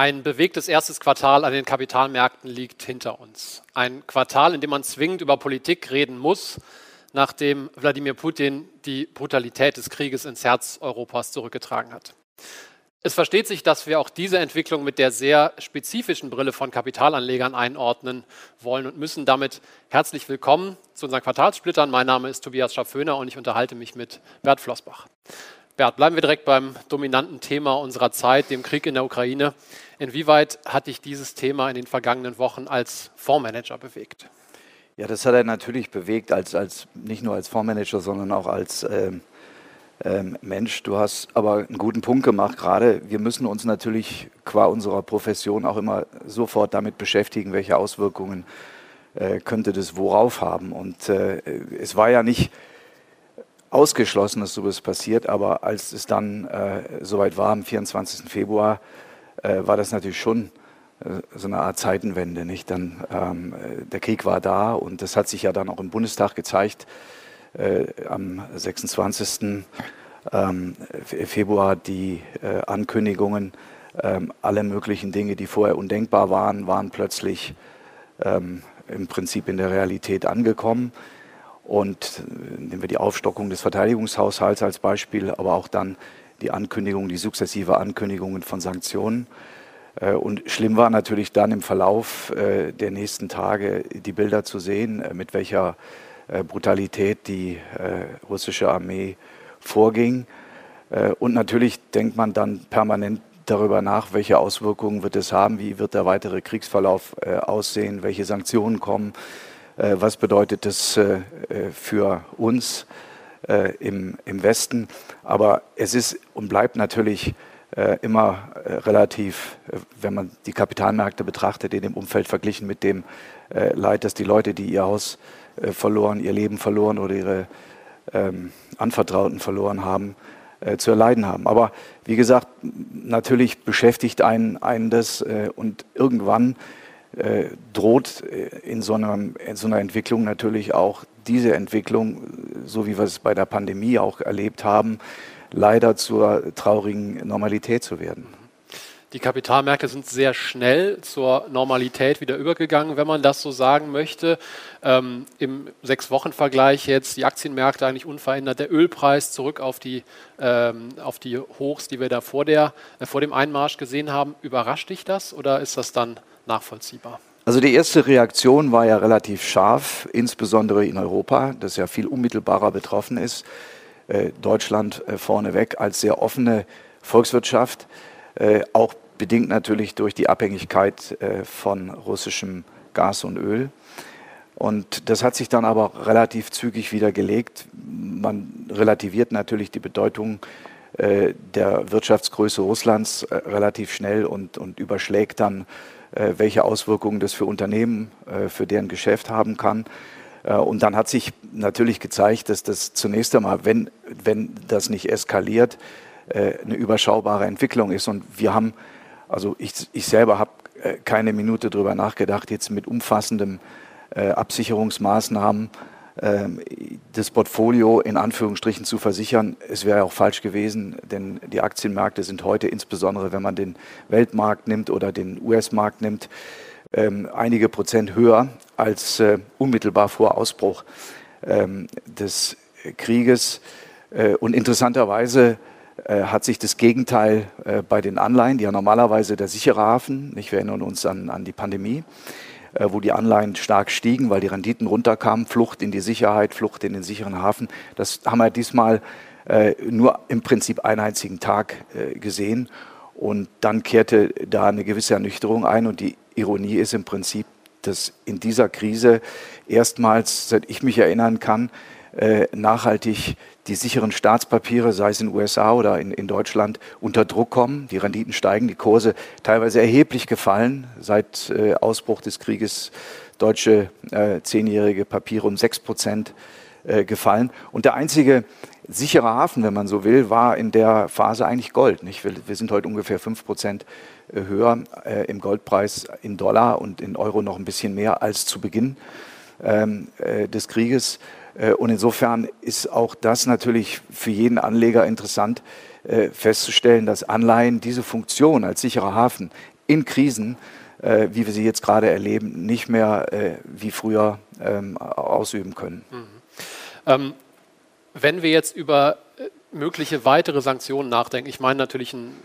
Ein bewegtes erstes Quartal an den Kapitalmärkten liegt hinter uns. Ein Quartal, in dem man zwingend über Politik reden muss, nachdem Wladimir Putin die Brutalität des Krieges ins Herz Europas zurückgetragen hat. Es versteht sich, dass wir auch diese Entwicklung mit der sehr spezifischen Brille von Kapitalanlegern einordnen wollen und müssen. Damit herzlich willkommen zu unseren Quartalssplittern. Mein Name ist Tobias Schafföner und ich unterhalte mich mit Bert Flossbach. Bert, bleiben wir direkt beim dominanten Thema unserer Zeit, dem Krieg in der Ukraine. Inwieweit hat dich dieses Thema in den vergangenen Wochen als Fondsmanager bewegt? Ja, das hat er natürlich bewegt, als, als, nicht nur als Fondsmanager, sondern auch als ähm, ähm, Mensch. Du hast aber einen guten Punkt gemacht gerade. Wir müssen uns natürlich qua unserer Profession auch immer sofort damit beschäftigen, welche Auswirkungen äh, könnte das worauf haben. Und äh, es war ja nicht ausgeschlossen, dass sowas passiert, aber als es dann äh, soweit war, am 24. Februar, äh, war das natürlich schon äh, so eine Art Zeitenwende. Nicht? Dann, ähm, der Krieg war da und das hat sich ja dann auch im Bundestag gezeigt. Äh, am 26. Ähm, Februar die äh, Ankündigungen, ähm, alle möglichen Dinge, die vorher undenkbar waren, waren plötzlich ähm, im Prinzip in der Realität angekommen. Und äh, nehmen wir die Aufstockung des Verteidigungshaushalts als Beispiel, aber auch dann die Ankündigung, die sukzessive Ankündigungen von Sanktionen. Äh, und schlimm war natürlich dann im Verlauf äh, der nächsten Tage die Bilder zu sehen, mit welcher Brutalität die russische Armee vorging. Und natürlich denkt man dann permanent darüber nach, welche Auswirkungen wird es haben, wie wird der weitere Kriegsverlauf aussehen, welche Sanktionen kommen. Äh, was bedeutet das äh, äh, für uns im, im Westen. Aber es ist und bleibt natürlich immer relativ, wenn man die Kapitalmärkte betrachtet, in dem Umfeld verglichen mit dem Leid, dass die Leute, die ihr Haus verloren, ihr Leben verloren oder ihre ähm, Anvertrauten verloren haben, zu erleiden haben. Aber wie gesagt, natürlich beschäftigt einen, einen das und irgendwann äh, droht äh, in so, einer, in so einer Entwicklung natürlich auch diese Entwicklung, so wie wir es bei der Pandemie auch erlebt haben, leider zur traurigen Normalität zu werden. Die Kapitalmärkte sind sehr schnell zur Normalität wieder übergegangen, wenn man das so sagen möchte. Ähm, Im Sechs-Wochen-Vergleich jetzt die Aktienmärkte eigentlich unverändert, der Ölpreis zurück auf die, ähm, auf die Hochs, die wir da vor, der, äh, vor dem Einmarsch gesehen haben. Überrascht dich das oder ist das dann nachvollziehbar? Also die erste Reaktion war ja relativ scharf, insbesondere in Europa, das ja viel unmittelbarer betroffen ist. Äh, Deutschland äh, vorneweg als sehr offene Volkswirtschaft, äh, auch bedingt natürlich durch die Abhängigkeit von russischem Gas und Öl. Und das hat sich dann aber relativ zügig wieder gelegt. Man relativiert natürlich die Bedeutung der Wirtschaftsgröße Russlands relativ schnell und, und überschlägt dann welche Auswirkungen das für Unternehmen, äh, für deren Geschäft haben kann. Äh, und dann hat sich natürlich gezeigt, dass das zunächst einmal, wenn, wenn das nicht eskaliert, eine überschaubare Entwicklung ist. Und wir haben, also ich, ich selber habe keine Minute darüber nachgedacht, jetzt mit umfassenden Absicherungsmaßnahmen das Portfolio in Anführungsstrichen zu versichern. Es wäre auch falsch gewesen, denn die Aktienmärkte sind heute, insbesondere wenn man den Weltmarkt nimmt oder den US-Markt nimmt, ähm, einige Prozent höher als äh, unmittelbar vor Ausbruch ähm, des Krieges. Äh, und interessanterweise äh, hat sich das Gegenteil bei den Anleihen, die ja normalerweise der sichere Hafen, wir erinnern uns an, an die Pandemie, wo die Anleihen stark stiegen, weil die Renditen runterkamen, Flucht in die Sicherheit, Flucht in den sicheren Hafen. Das haben wir diesmal äh, nur im Prinzip einen einzigen Tag äh, gesehen. Und dann kehrte da eine gewisse Ernüchterung ein. Und die Ironie ist im Prinzip, dass in dieser Krise erstmals, seit ich mich erinnern kann, nachhaltig die sicheren Staatspapiere, sei es in den USA oder in, in Deutschland, unter Druck kommen. Die Renditen steigen, die Kurse teilweise erheblich gefallen. Seit äh, Ausbruch des Krieges deutsche äh, zehnjährige Papiere um sechs Prozent äh, gefallen. Und der einzige sichere Hafen, wenn man so will, war in der Phase eigentlich Gold. Nicht? Wir, wir sind heute ungefähr fünf Prozent äh, höher äh, im Goldpreis in Dollar und in Euro noch ein bisschen mehr als zu Beginn ähm, äh, des Krieges. Äh, und insofern ist auch das natürlich für jeden Anleger interessant, äh, festzustellen, dass Anleihen diese Funktion als sicherer Hafen in Krisen, äh, wie wir sie jetzt gerade erleben, nicht mehr wie früher ähm, ausüben können. Mhm. Ähm, wenn wir jetzt über mögliche weitere Sanktionen nachdenken, ich meine natürlich einen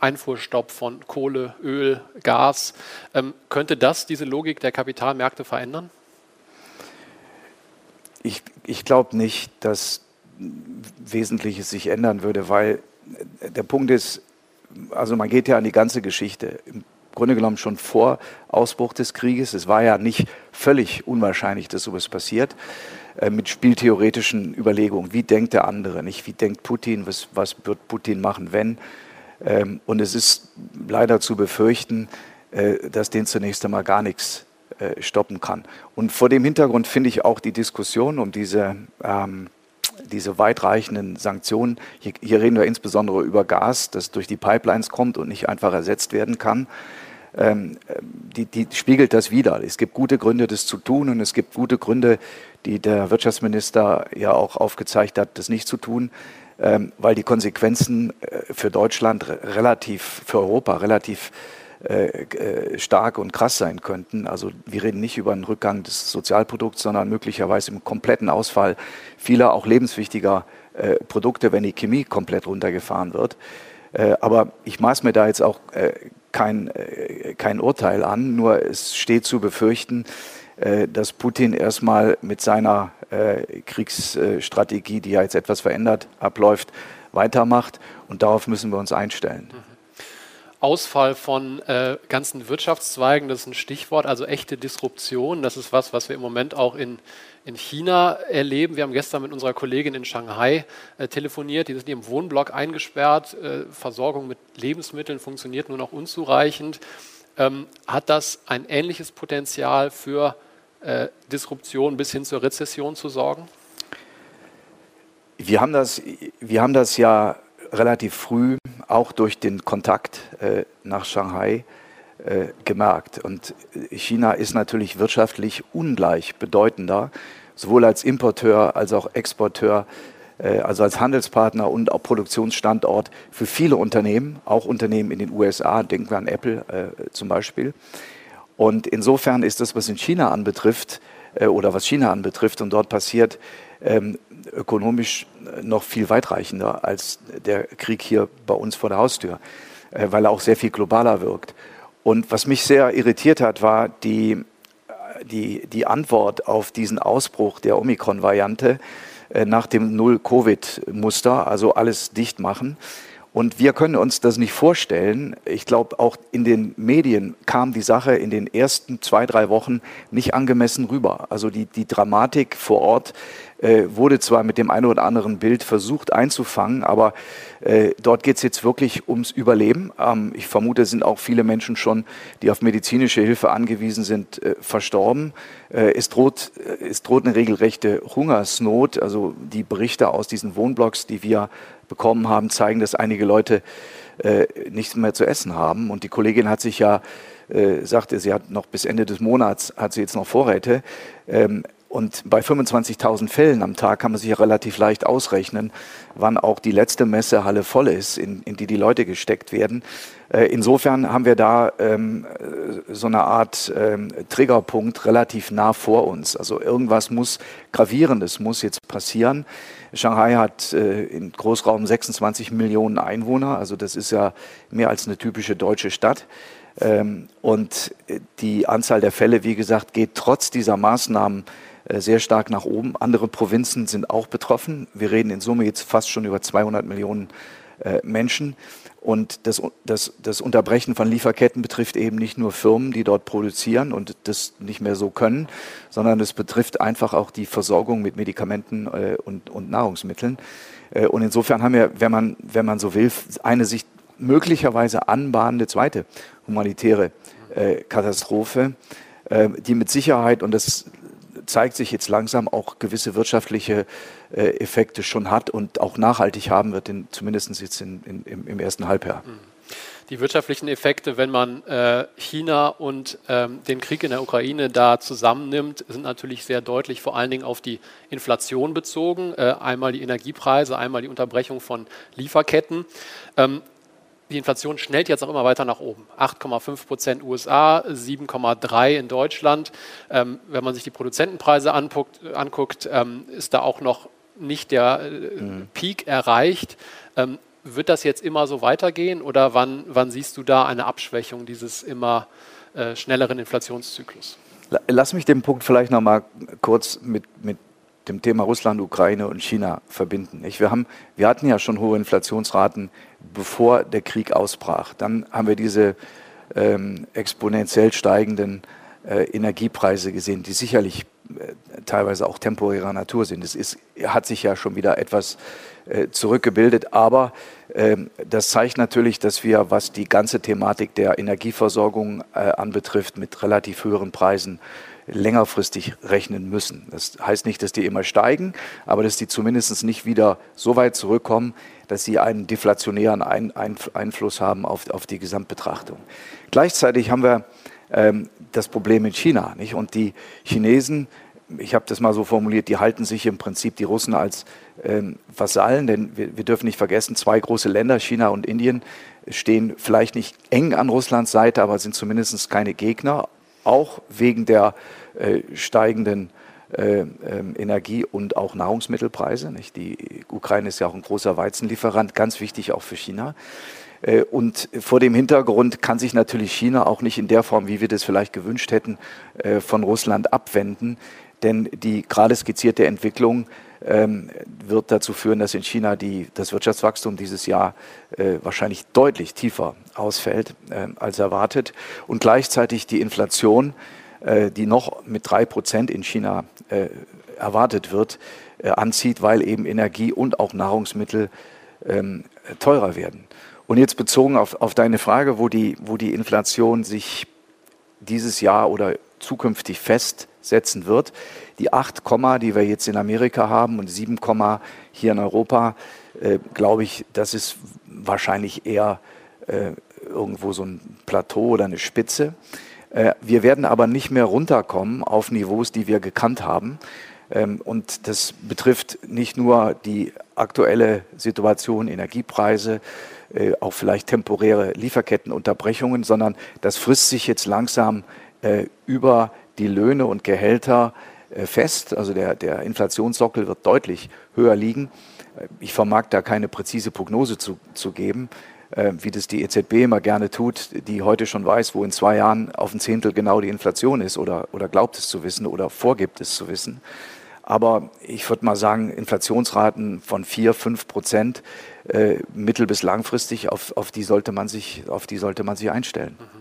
Einfuhrstopp von Kohle, Öl, Gas, ähm, könnte das diese Logik der Kapitalmärkte verändern? Ich, ich glaube nicht, dass Wesentliches sich ändern würde, weil der Punkt ist, also man geht ja an die ganze Geschichte. Im Grunde genommen schon vor Ausbruch des Krieges. Es war ja nicht völlig unwahrscheinlich, dass sowas passiert. Äh, mit spieltheoretischen Überlegungen. Wie denkt der andere? Nicht wie denkt Putin? Was, was wird Putin machen, wenn? Ähm, und es ist leider zu befürchten, äh, dass den zunächst einmal gar nichts äh, stoppen kann. Und vor dem Hintergrund finde ich auch die Diskussion um diese, ähm, diese weitreichenden Sanktionen, hier, hier, reden wir insbesondere über Gas, das durch die Pipelines kommt und nicht einfach ersetzt werden kann, ähm, die, die spiegelt das wider. Es gibt gute Gründe, das zu tun und es gibt gute Gründe, die der Wirtschaftsminister ja auch aufgezeigt hat, das nicht zu tun, ähm, weil die Konsequenzen äh, für Deutschland relativ, für Europa relativ äh, äh, stark und krass sein könnten. Also wir reden nicht über einen Rückgang des Sozialprodukts, sondern möglicherweise im kompletten Ausfall vieler auch lebenswichtiger äh, Produkte, wenn die Chemie komplett runtergefahren wird. Aber ich maß mir da jetzt auch kein, kein Urteil an, nur es steht zu befürchten, dass Putin erstmal mit seiner Kriegsstrategie, die ja jetzt etwas verändert abläuft, weitermacht und darauf müssen wir uns einstellen. Mhm. Ausfall von äh, ganzen Wirtschaftszweigen, das ist ein Stichwort, also echte Disruption. Das ist was, was wir im Moment auch in, in China erleben. Wir haben gestern mit unserer Kollegin in Shanghai äh, telefoniert, die sind in ihrem Wohnblock eingesperrt. Äh, Versorgung mit Lebensmitteln funktioniert nur noch unzureichend. Ähm, hat das ein ähnliches Potenzial für äh, Disruption bis hin zur Rezession zu sorgen? Wir haben das, wir haben das ja relativ früh auch durch den Kontakt äh, nach Shanghai äh, gemerkt. Und China ist natürlich wirtschaftlich ungleich bedeutender, sowohl als Importeur als auch Exporteur, äh, also als Handelspartner und auch Produktionsstandort für viele Unternehmen, auch Unternehmen in den USA, denken wir an Apple äh, zum Beispiel. Und insofern ist das, was in China anbetrifft, äh, oder was China anbetrifft und dort passiert, ähm, ökonomisch noch viel weitreichender als der Krieg hier bei uns vor der Haustür, äh, weil er auch sehr viel globaler wirkt. Und was mich sehr irritiert hat, war die, die, die Antwort auf diesen Ausbruch der Omikron-Variante äh, nach dem Null-Covid-Muster, also alles dicht machen. Und wir können uns das nicht vorstellen. Ich glaube, auch in den Medien kam die Sache in den ersten zwei, drei Wochen nicht angemessen rüber. Also die, die Dramatik vor Ort äh, wurde zwar mit dem einen oder anderen Bild versucht einzufangen, aber äh, dort geht es jetzt wirklich ums Überleben. Ähm, ich vermute, es sind auch viele Menschen schon, die auf medizinische Hilfe angewiesen sind, äh, verstorben. Äh, es, droht, äh, es droht eine regelrechte Hungersnot. Also die Berichte aus diesen Wohnblocks, die wir bekommen haben, zeigen, dass einige Leute äh, nichts mehr zu essen haben. Und die Kollegin hat sich ja, äh, sagte, sie hat noch bis Ende des Monats, hat sie jetzt noch Vorräte. Ähm, und bei 25.000 Fällen am Tag kann man sich ja relativ leicht ausrechnen, wann auch die letzte Messehalle voll ist, in, in die die Leute gesteckt werden. Äh, insofern haben wir da ähm, so eine Art ähm, Triggerpunkt relativ nah vor uns. Also irgendwas muss Gravierendes muss jetzt passieren. Shanghai hat äh, in Großraum 26 Millionen Einwohner, also das ist ja mehr als eine typische deutsche Stadt. Ähm, und äh, die Anzahl der Fälle, wie gesagt, geht trotz dieser Maßnahmen äh, sehr stark nach oben. Andere Provinzen sind auch betroffen. Wir reden in Summe jetzt fast schon über 200 Millionen Menschen. Und das, das, das Unterbrechen von Lieferketten betrifft eben nicht nur Firmen, die dort produzieren und das nicht mehr so können, sondern es betrifft einfach auch die Versorgung mit Medikamenten äh, und, und Nahrungsmitteln. Äh, und insofern haben wir, wenn man, wenn man so will, eine sich möglicherweise anbahnende zweite humanitäre äh, Katastrophe, äh, die mit Sicherheit, und das zeigt sich jetzt langsam auch gewisse wirtschaftliche äh, Effekte schon hat und auch nachhaltig haben wird, in, zumindest jetzt in, in, im, im, ersten Halbjahr. Mhm. Die wirtschaftlichen Effekte, wenn man äh, China und ähm, den Krieg in der Ukraine da zusammennimmt, sind natürlich sehr deutlich, vor allen Dingen auf die Inflation bezogen. Äh, einmal die Energiepreise, einmal die Unterbrechung von Lieferketten. Ähm, die Inflation schnellt jetzt auch immer weiter nach oben. 8,5 Prozent USA, 7,3 in Deutschland. Ähm, wenn man sich die Produzentenpreise anguckt, anguckt ähm, ist da auch noch nicht der äh, mhm. Peak erreicht. Ähm, wird das jetzt immer so weitergehen oder wann, wann siehst du da eine Abschwächung dieses immer äh, schnelleren Inflationszyklus? Lass mich den Punkt vielleicht noch mal kurz mit, mit dem Thema Russland, Ukraine und China verbinden. Wir, haben, wir hatten ja schon hohe Inflationsraten, bevor der Krieg ausbrach. Dann haben wir diese ähm, exponentiell steigenden äh, Energiepreise gesehen, die sicherlich äh, teilweise auch temporärer Natur sind. Es ist, hat sich ja schon wieder etwas äh, zurückgebildet, aber ähm, das zeigt natürlich, dass wir, was die ganze Thematik der Energieversorgung äh, anbetrifft, mit relativ höheren Preisen längerfristig rechnen müssen. Das heißt nicht, dass die immer steigen, aber dass die zumindest nicht wieder so weit zurückkommen, dass sie einen deflationären Ein Ein Einfluss haben auf, auf, die Gesamtbetrachtung. Gleichzeitig haben wir ähm, das Problem in China. Nicht? Und die Chinesen, ich habe das mal so formuliert, die halten sich im Prinzip die Russen als ähm, Vasallen, denn wir, wir dürfen nicht vergessen, zwei große Länder, China und Indien, stehen vielleicht nicht eng an Russlands Seite, aber sind zumindest keine Gegner, auch wegen der steigenden äh, ähm, Energie- und auch Nahrungsmittelpreise. Die Ukraine ist ja auch ein großer Weizenlieferant, ganz wichtig auch für China. Äh, und vor dem Hintergrund kann sich natürlich China auch nicht in der Form, wie wir das vielleicht gewünscht hätten, äh, von Russland abwenden. Denn die gerade skizzierte Entwicklung ähm, wird dazu führen, dass in China die, das Wirtschaftswachstum dieses Jahr äh, wahrscheinlich deutlich tiefer ausfällt äh, als erwartet und gleichzeitig die Inflation, äh, die noch mit drei Prozent in China äh, erwartet wird, äh, anzieht, weil eben Energie und auch Nahrungsmittel ähm, teurer werden. Und jetzt bezogen auf, auf deine Frage, wo die, wo die Inflation sich dieses Jahr oder zukünftig festsetzen wird. Die 8, die wir jetzt in Amerika haben und 7, hier in Europa, äh, glaube ich, das ist wahrscheinlich eher äh, irgendwo so ein Plateau oder eine Spitze. Äh, wir werden aber nicht mehr runterkommen auf Niveaus, die wir gekannt haben. Ähm, und das betrifft nicht nur die aktuelle Situation, Energiepreise, äh, auch vielleicht temporäre Lieferkettenunterbrechungen, sondern das frisst sich jetzt langsam äh, über die Löhne und Gehälter fest. Also der, der Inflationssockel wird deutlich höher liegen. Ich vermag da keine präzise Prognose zu, zu geben, wie das die EZB immer gerne tut, die heute schon weiß, wo in zwei Jahren auf ein Zehntel genau die Inflation ist oder, oder glaubt es zu wissen oder vorgibt es zu wissen. Aber ich würde mal sagen, Inflationsraten von 4, 5 Prozent äh, mittel- bis langfristig, auf, auf, die sollte man sich, auf die sollte man sich einstellen. Mhm.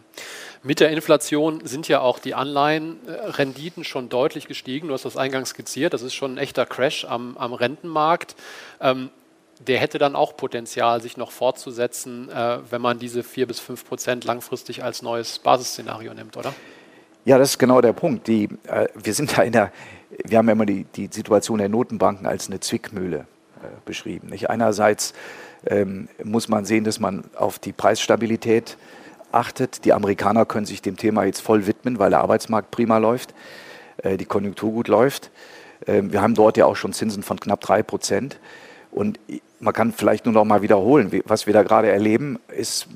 Mit der Inflation sind ja auch die Anleihenrenditen schon deutlich gestiegen. Du hast das eingangs skizziert. Das ist schon ein echter Crash am, am Rentenmarkt. Ähm, der hätte dann auch Potenzial, sich noch fortzusetzen, äh, wenn man diese 4 bis 5 Prozent langfristig als neues Basisszenario nimmt, oder? Ja, das ist genau der Punkt. Die, äh, wir sind da in der, wir haben ja immer die, die Situation der Notenbanken als eine Zwickmühle äh, beschrieben. Nicht? Einerseits ähm, muss man sehen, dass man auf die Preisstabilität achtet. Die Amerikaner können sich dem Thema jetzt voll widmen, weil der Arbeitsmarkt prima läuft, äh, die Konjunktur gut läuft. Ähm, wir haben dort ja auch schon Zinsen von knapp drei Prozent. Und man kann vielleicht nur noch mal wiederholen, was wir da gerade erleben, ist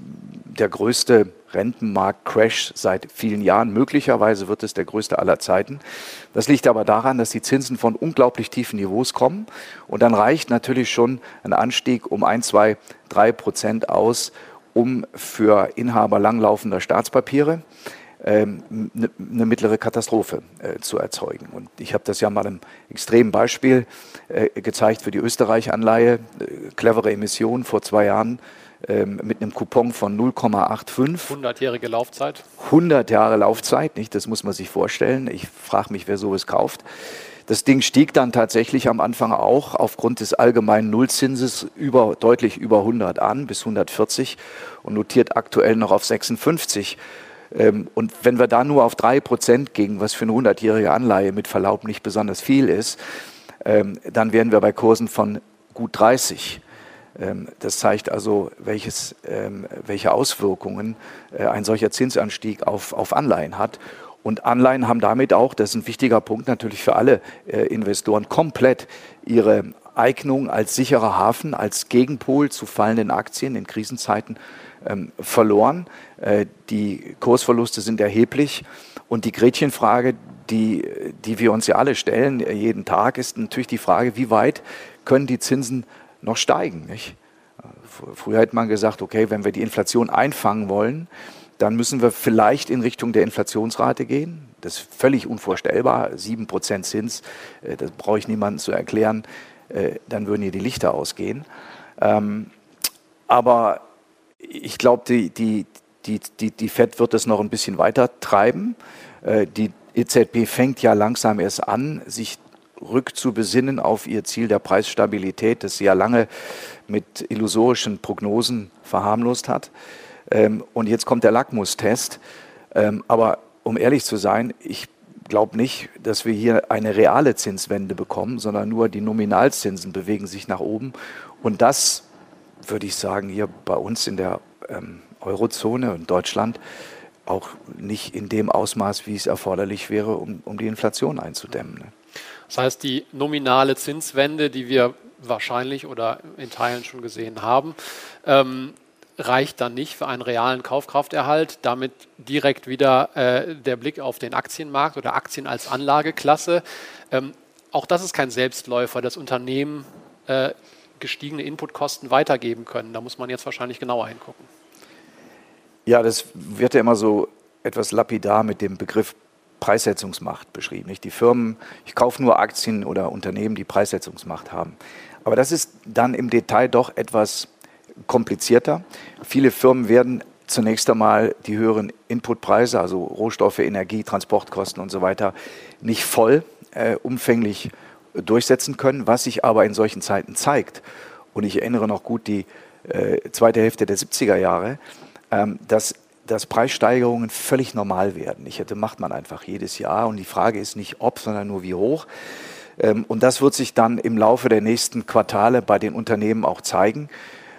der größte Rentenmarkt-Crash seit vielen Jahren. Möglicherweise wird es der größte aller Zeiten. Das liegt aber daran, dass die Zinsen von unglaublich tiefen Niveaus kommen. Und dann reicht natürlich schon ein Anstieg um ein, zwei, drei Prozent aus, um für Inhaber langlaufender Staatspapiere eine, eine mittlere Katastrophe äh, zu erzeugen. Und ich habe das ja mal im extremen Beispiel äh, gezeigt für die Österreich-Anleihe, äh, clevere Emission vor zwei Jahren ähm, mit einem Coupon von 0,85. 100-jährige Laufzeit. 100 Jahre Laufzeit, nicht? Das muss man sich vorstellen. Ich frage mich, wer sowas kauft. Das Ding stieg dann tatsächlich am Anfang auch aufgrund des allgemeinen Nullzinses über, deutlich über 100 an, bis 140 und notiert aktuell noch auf 56. Ähm, und wenn wir da nur auf 3 Prozent gingen, was für eine 100-jährige Anleihe mit Verlaub nicht besonders viel ist, ähm, dann wären wir bei Kursen von gut 30. Ähm, das zeigt also, welches, welche Auswirkungen äh, ein solcher Zinsanstieg auf, auf Anleihen hat. Und Anleihen haben damit auch, das ist ein wichtiger Punkt natürlich für alle äh, Investoren, komplett ihre Eignung als sicherer Hafen, als Gegenpol zu fallenden Aktien in Krisenzeiten verloren. Äh, die Kursverluste sind erheblich. Und die Gretchenfrage, die, die wir uns ja alle stellen, äh, jeden Tag, ist natürlich die Frage, wie weit können die Zinsen noch steigen? Nicht? Früher hätte man gesagt, okay, wenn wir die Inflation einfangen wollen, dann müssen wir vielleicht in Richtung der Inflationsrate gehen. Das ist völlig unvorstellbar. 7% Zins, äh, das brauche ich niemandem zu erklären. Äh, dann würden hier die Lichter ausgehen. Ähm, aber ich glaube, die, die, die, die, die FED wird das noch ein bisschen weiter treiben. Äh, die EZB fängt ja langsam erst an, sich rückzubesinnen auf ihr Ziel der Preisstabilität, das sie ja lange mit illusorischen Prognosen verharmlost hat. Ähm, und jetzt kommt der Lackmustest. Ähm, aber um ehrlich zu sein, ich glaube nicht, dass wir hier eine reale Zinswende bekommen, sondern nur die Nominalzinsen bewegen sich nach oben. Und das, würde ich sagen, hier bei uns in der ähm, Eurozone und Deutschland auch nicht in dem Ausmaß, wie es erforderlich wäre, um, um die Inflation einzudämmen. Ne? Das heißt, die nominale Zinswende, die wir wahrscheinlich oder in Teilen schon gesehen haben, ähm, reicht dann nicht für einen realen Kaufkrafterhalt. Damit direkt wieder äh, der Blick auf den Aktienmarkt oder Aktien als Anlageklasse. Ähm, auch das ist kein Selbstläufer, dass Unternehmen äh, gestiegene Inputkosten weitergeben können. Da muss man jetzt wahrscheinlich genauer hingucken. Ja, das wird ja immer so etwas lapidar mit dem Begriff Preissetzungsmacht beschrieben. Nicht? Die Firmen, ich kaufe nur Aktien oder Unternehmen, die Preissetzungsmacht haben. Aber das ist dann im Detail doch etwas komplizierter. Viele Firmen werden zunächst einmal die höheren Inputpreise, also Rohstoffe, Energie, Transportkosten und so weiter, nicht voll äh, umfänglich durchsetzen können, was sich aber in solchen Zeiten zeigt. Und ich erinnere noch gut die äh, zweite Hälfte der 70er Jahre, ähm, dass, dass Preissteigerungen völlig normal werden. Ich hätte, macht man einfach jedes Jahr und die Frage ist nicht ob, sondern nur wie hoch. Ähm, und das wird sich dann im Laufe der nächsten Quartale bei den Unternehmen auch zeigen.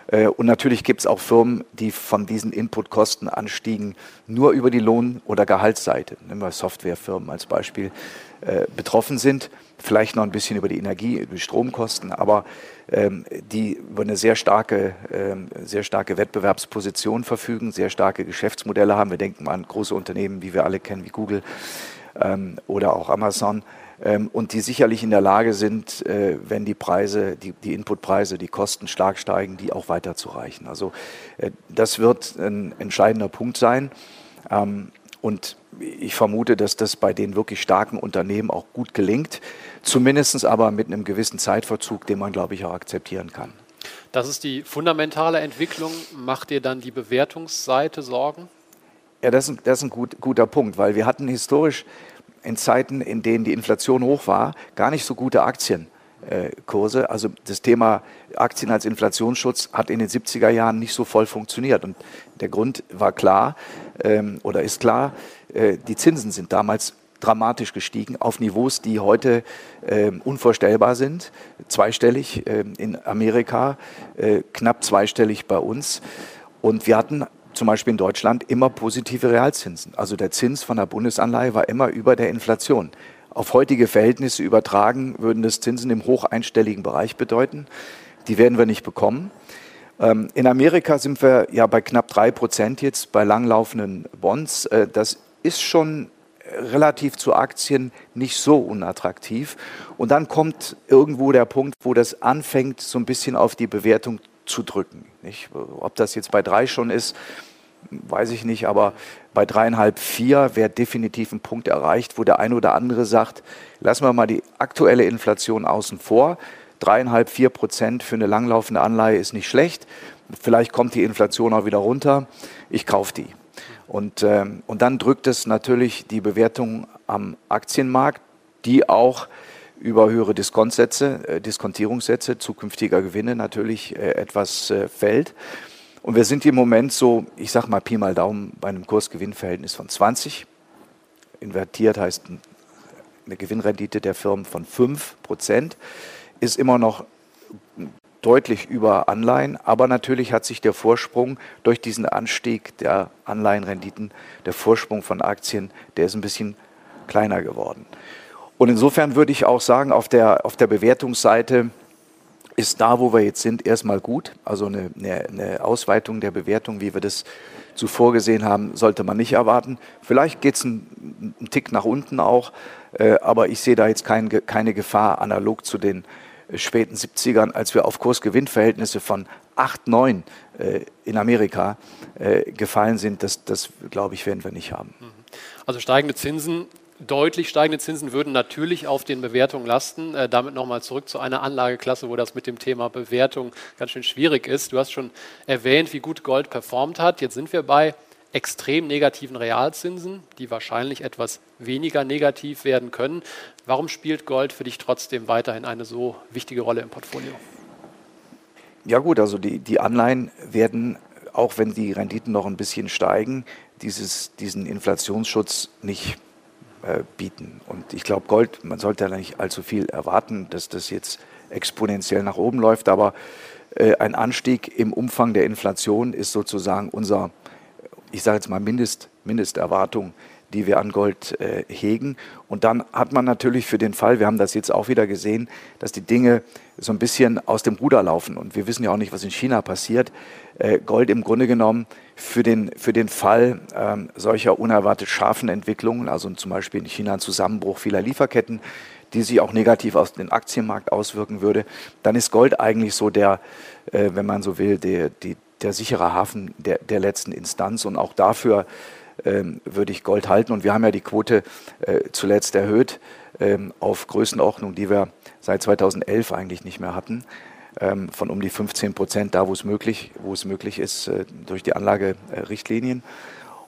Äh, und natürlich gibt es auch Firmen, die von diesen Inputkostenanstiegen nur über die Lohn- oder Gehaltsseite, nehmen wir Softwarefirmen als Beispiel, äh, betroffen sind. Vielleicht noch ein bisschen über die Energie, über die Stromkosten, aber ähm, die über eine sehr starke, ähm, sehr starke Wettbewerbsposition verfügen, sehr starke Geschäftsmodelle haben. Wir denken an große Unternehmen, wie wir alle kennen, wie Google ähm, oder auch Amazon und die sicherlich in der Lage sind, äh, wenn die Preise, die, die Inputpreise, die Kosten stark steigen, die auch weiterzureichen. Also äh, das wird ein entscheidender Punkt sein. Ähm, und ich vermute, dass das bei den wirklich starken Unternehmen auch gut gelingt, zumindest aber mit einem gewissen Zeitverzug, den man, glaube ich, auch akzeptieren kann. Das ist die fundamentale Entwicklung. Macht dir dann die Bewertungsseite Sorgen? Ja, das ist, das ist ein gut, guter Punkt, weil wir hatten historisch in Zeiten, in denen die Inflation hoch war, gar nicht so gute Aktienkurse. Also das Thema Aktien als Inflationsschutz hat in den 70er Jahren nicht so voll funktioniert. Und der Grund war klar ähm, oder ist klar, äh, die Zinsen sind damals dramatisch gestiegen auf Niveaus, die heute äh, unvorstellbar sind. Zweistellig äh, in Amerika, äh, knapp zweistellig bei uns. Und wir hatten zum Beispiel in Deutschland immer positive Realzinsen. Also der Zins von der Bundesanleihe war immer über der Inflation. Auf heutige Verhältnisse übertragen würden das Zinsen im hocheinstelligen Bereich bedeuten. Die werden wir nicht bekommen. Ähm, in Amerika sind wir ja bei knapp drei Prozent jetzt bei langlaufenden Bonds. Äh, das ist schon relativ zu Aktien nicht so unattraktiv. Und dann kommt irgendwo der Punkt, wo das anfängt, so ein bisschen auf die Bewertung zu drücken. Nicht? Ob das jetzt bei drei schon ist, weiß ich nicht, aber bei dreieinhalb, vier wäre definitiv ein Punkt erreicht, wo der eine oder andere sagt, lassen wir mal die aktuelle Inflation außen vor. Dreieinhalb, vier Prozent für eine langlaufende Anleihe ist nicht schlecht. Vielleicht kommt die Inflation auch wieder runter. Ich kaufe die. Und, äh, und dann drückt es natürlich die Bewertung am Aktienmarkt, die auch über höhere Diskontsätze, äh, Diskontierungssätze zukünftiger Gewinne natürlich äh, etwas äh, fällt. Und wir sind im Moment so, ich sage mal Pi mal Daumen, bei einem Kursgewinnverhältnis von 20. Invertiert heißt eine Gewinnrendite der Firmen von 5 Prozent. Ist immer noch deutlich über Anleihen, aber natürlich hat sich der Vorsprung durch diesen Anstieg der Anleihenrenditen, der Vorsprung von Aktien, der ist ein bisschen kleiner geworden. Und insofern würde ich auch sagen, auf der, auf der Bewertungsseite ist da, wo wir jetzt sind, erstmal gut. Also eine, eine, eine Ausweitung der Bewertung, wie wir das zuvor gesehen haben, sollte man nicht erwarten. Vielleicht geht es einen, einen Tick nach unten auch, äh, aber ich sehe da jetzt kein, keine Gefahr analog zu den äh, späten 70ern, als wir auf Kursgewinnverhältnisse von 8, 9 äh, in Amerika äh, gefallen sind. Das, das glaube ich, werden wir nicht haben. Mhm. Also steigende Zinsen Deutlich steigende Zinsen würden natürlich auf den Bewertungen lasten. Äh, damit nochmal zurück zu einer Anlageklasse, wo das mit dem Thema Bewertung ganz schön schwierig ist. Du hast schon erwähnt, wie gut Gold performt hat. Jetzt sind wir bei extrem negativen Realzinsen, die wahrscheinlich etwas weniger negativ werden können. Warum spielt Gold für dich trotzdem weiterhin eine so wichtige Rolle im Portfolio? Ja gut, also die, die Anleihen werden, auch wenn die Renditen noch ein bisschen steigen, dieses, diesen Inflationsschutz nicht bieten. Und ich glaube, Gold, man sollte ja nicht allzu viel erwarten, dass das jetzt exponentiell nach oben läuft, aber äh, ein Anstieg im Umfang der Inflation ist sozusagen unser, ich sage jetzt mal, Mindest, Mindesterwartung, die wir an Gold äh, hegen. Und dann hat man natürlich für den Fall, wir haben das jetzt auch wieder gesehen, dass die Dinge so ein bisschen aus dem Ruder laufen. Und wir wissen ja auch nicht, was in China passiert. Äh, Gold im Grunde genommen für den, für den Fall ähm, solcher unerwartet scharfen Entwicklungen, also zum Beispiel in China ein Zusammenbruch vieler Lieferketten, die sich auch negativ auf den Aktienmarkt auswirken würde, dann ist Gold eigentlich so der, äh, wenn man so will, der, die, der sichere Hafen der, der letzten Instanz. Und auch dafür ähm, würde ich Gold halten. Und wir haben ja die Quote äh, zuletzt erhöht ähm, auf Größenordnung, die wir seit 2011 eigentlich nicht mehr hatten von um die 15 Prozent, da wo es möglich, wo es möglich ist, äh, durch die Anlagerichtlinien.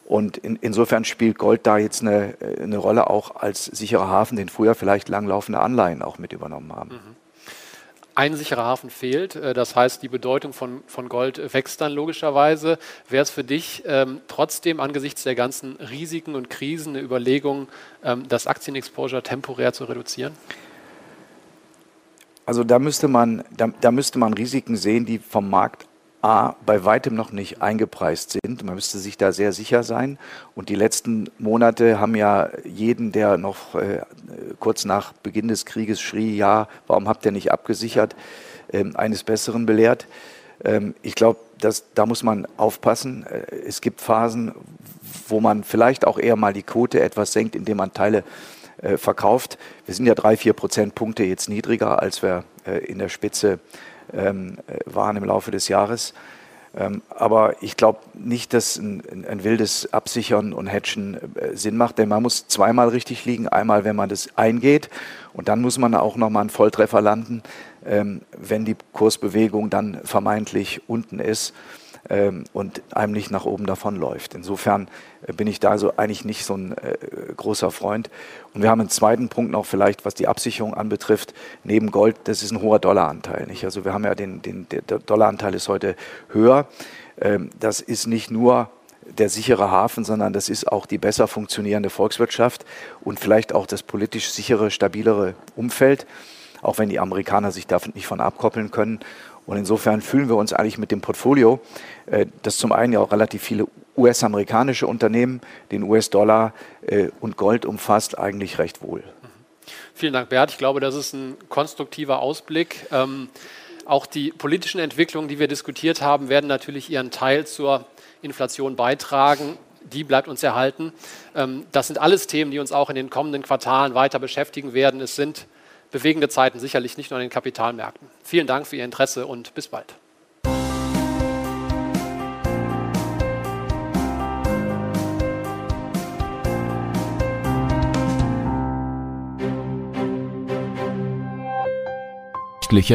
Und in, insofern spielt Gold da jetzt eine, äh, eine Rolle auch als sicherer Hafen, den früher vielleicht langlaufende Anleihen auch mit übernommen haben. Mhm. Ein sicherer Hafen fehlt, äh, das heißt, die Bedeutung von, von Gold wächst dann logischerweise. Wäre es für dich ähm, trotzdem angesichts der ganzen Risiken und Krisen eine Überlegung, ähm, das Aktienexposure temporär zu reduzieren? Also da müsste man, da, da müsste man Risiken sehen, die vom Markt A bei weitem noch nicht eingepreist sind. Man müsste sich da sehr sicher sein. Und die letzten Monate haben ja jeden, der noch äh, kurz nach Beginn des Krieges schrie, ja, warum habt ihr nicht abgesichert, äh, eines Besseren belehrt. Ähm, ich glaube, da muss man aufpassen. Äh, es gibt Phasen, wo man vielleicht auch eher mal die Quote etwas senkt, indem man Teile äh, verkauft. Wir sind ja drei, vier Prozentpunkte jetzt niedriger, als wir äh, in der Spitze ähm, äh, waren im Laufe des Jahres. Ähm, aber ich glaube nicht, dass ein, ein, wildes Absichern und Hedgen Sinn macht, denn man muss zweimal richtig liegen. Einmal, wenn man das eingeht und dann muss man auch nochmal einen Volltreffer landen, ähm, wenn die Kursbewegung dann vermeintlich unten ist ähm, und einem nicht nach oben davonläuft. Insofern äh, bin ich da so eigentlich nicht so ein äh, großer Freund. Und wir haben einen zweiten Punkt noch vielleicht, was die Absicherung anbetrifft. Neben Gold, das ist ein hoher Dollaranteil. Nicht? Also wir haben ja den, den der Dollaranteil ist heute höher. Ähm, das ist nicht nur der sichere Hafen, sondern das ist auch die besser funktionierende Volkswirtschaft und vielleicht auch das politisch sichere, stabilere Umfeld, auch wenn die Amerikaner sich davon nicht von abkoppeln können. Und insofern fühlen wir uns eigentlich mit dem Portfolio, äh, das zum einen ja auch relativ viele US-amerikanische Unternehmen, den US-Dollar äh, und Gold umfasst, eigentlich recht wohl. Vielen Dank, Bert. Ich glaube, das ist ein konstruktiver Ausblick. Ähm, auch die politischen Entwicklungen, die wir diskutiert haben, werden natürlich ihren Teil zur Inflation beitragen. Die bleibt uns erhalten. Ähm, das sind alles Themen, die uns auch in den kommenden Quartalen weiter beschäftigen werden. Es sind bewegende Zeiten, sicherlich nicht nur an den Kapitalmärkten. Vielen Dank für Ihr Interesse und bis bald.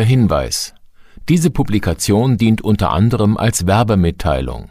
Hinweis. Diese Publikation dient unter anderem als Werbemitteilung.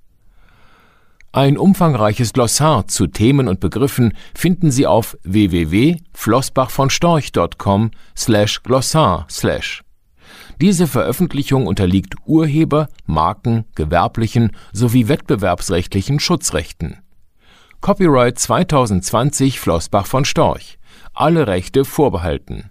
Ein umfangreiches Glossar zu Themen und Begriffen finden Sie auf www.flossbachvonstorch.com slash glossar slash. Diese Veröffentlichung unterliegt Urheber-, Marken-, gewerblichen sowie wettbewerbsrechtlichen Schutzrechten. Copyright 2020 Flossbach von Storch. Alle Rechte vorbehalten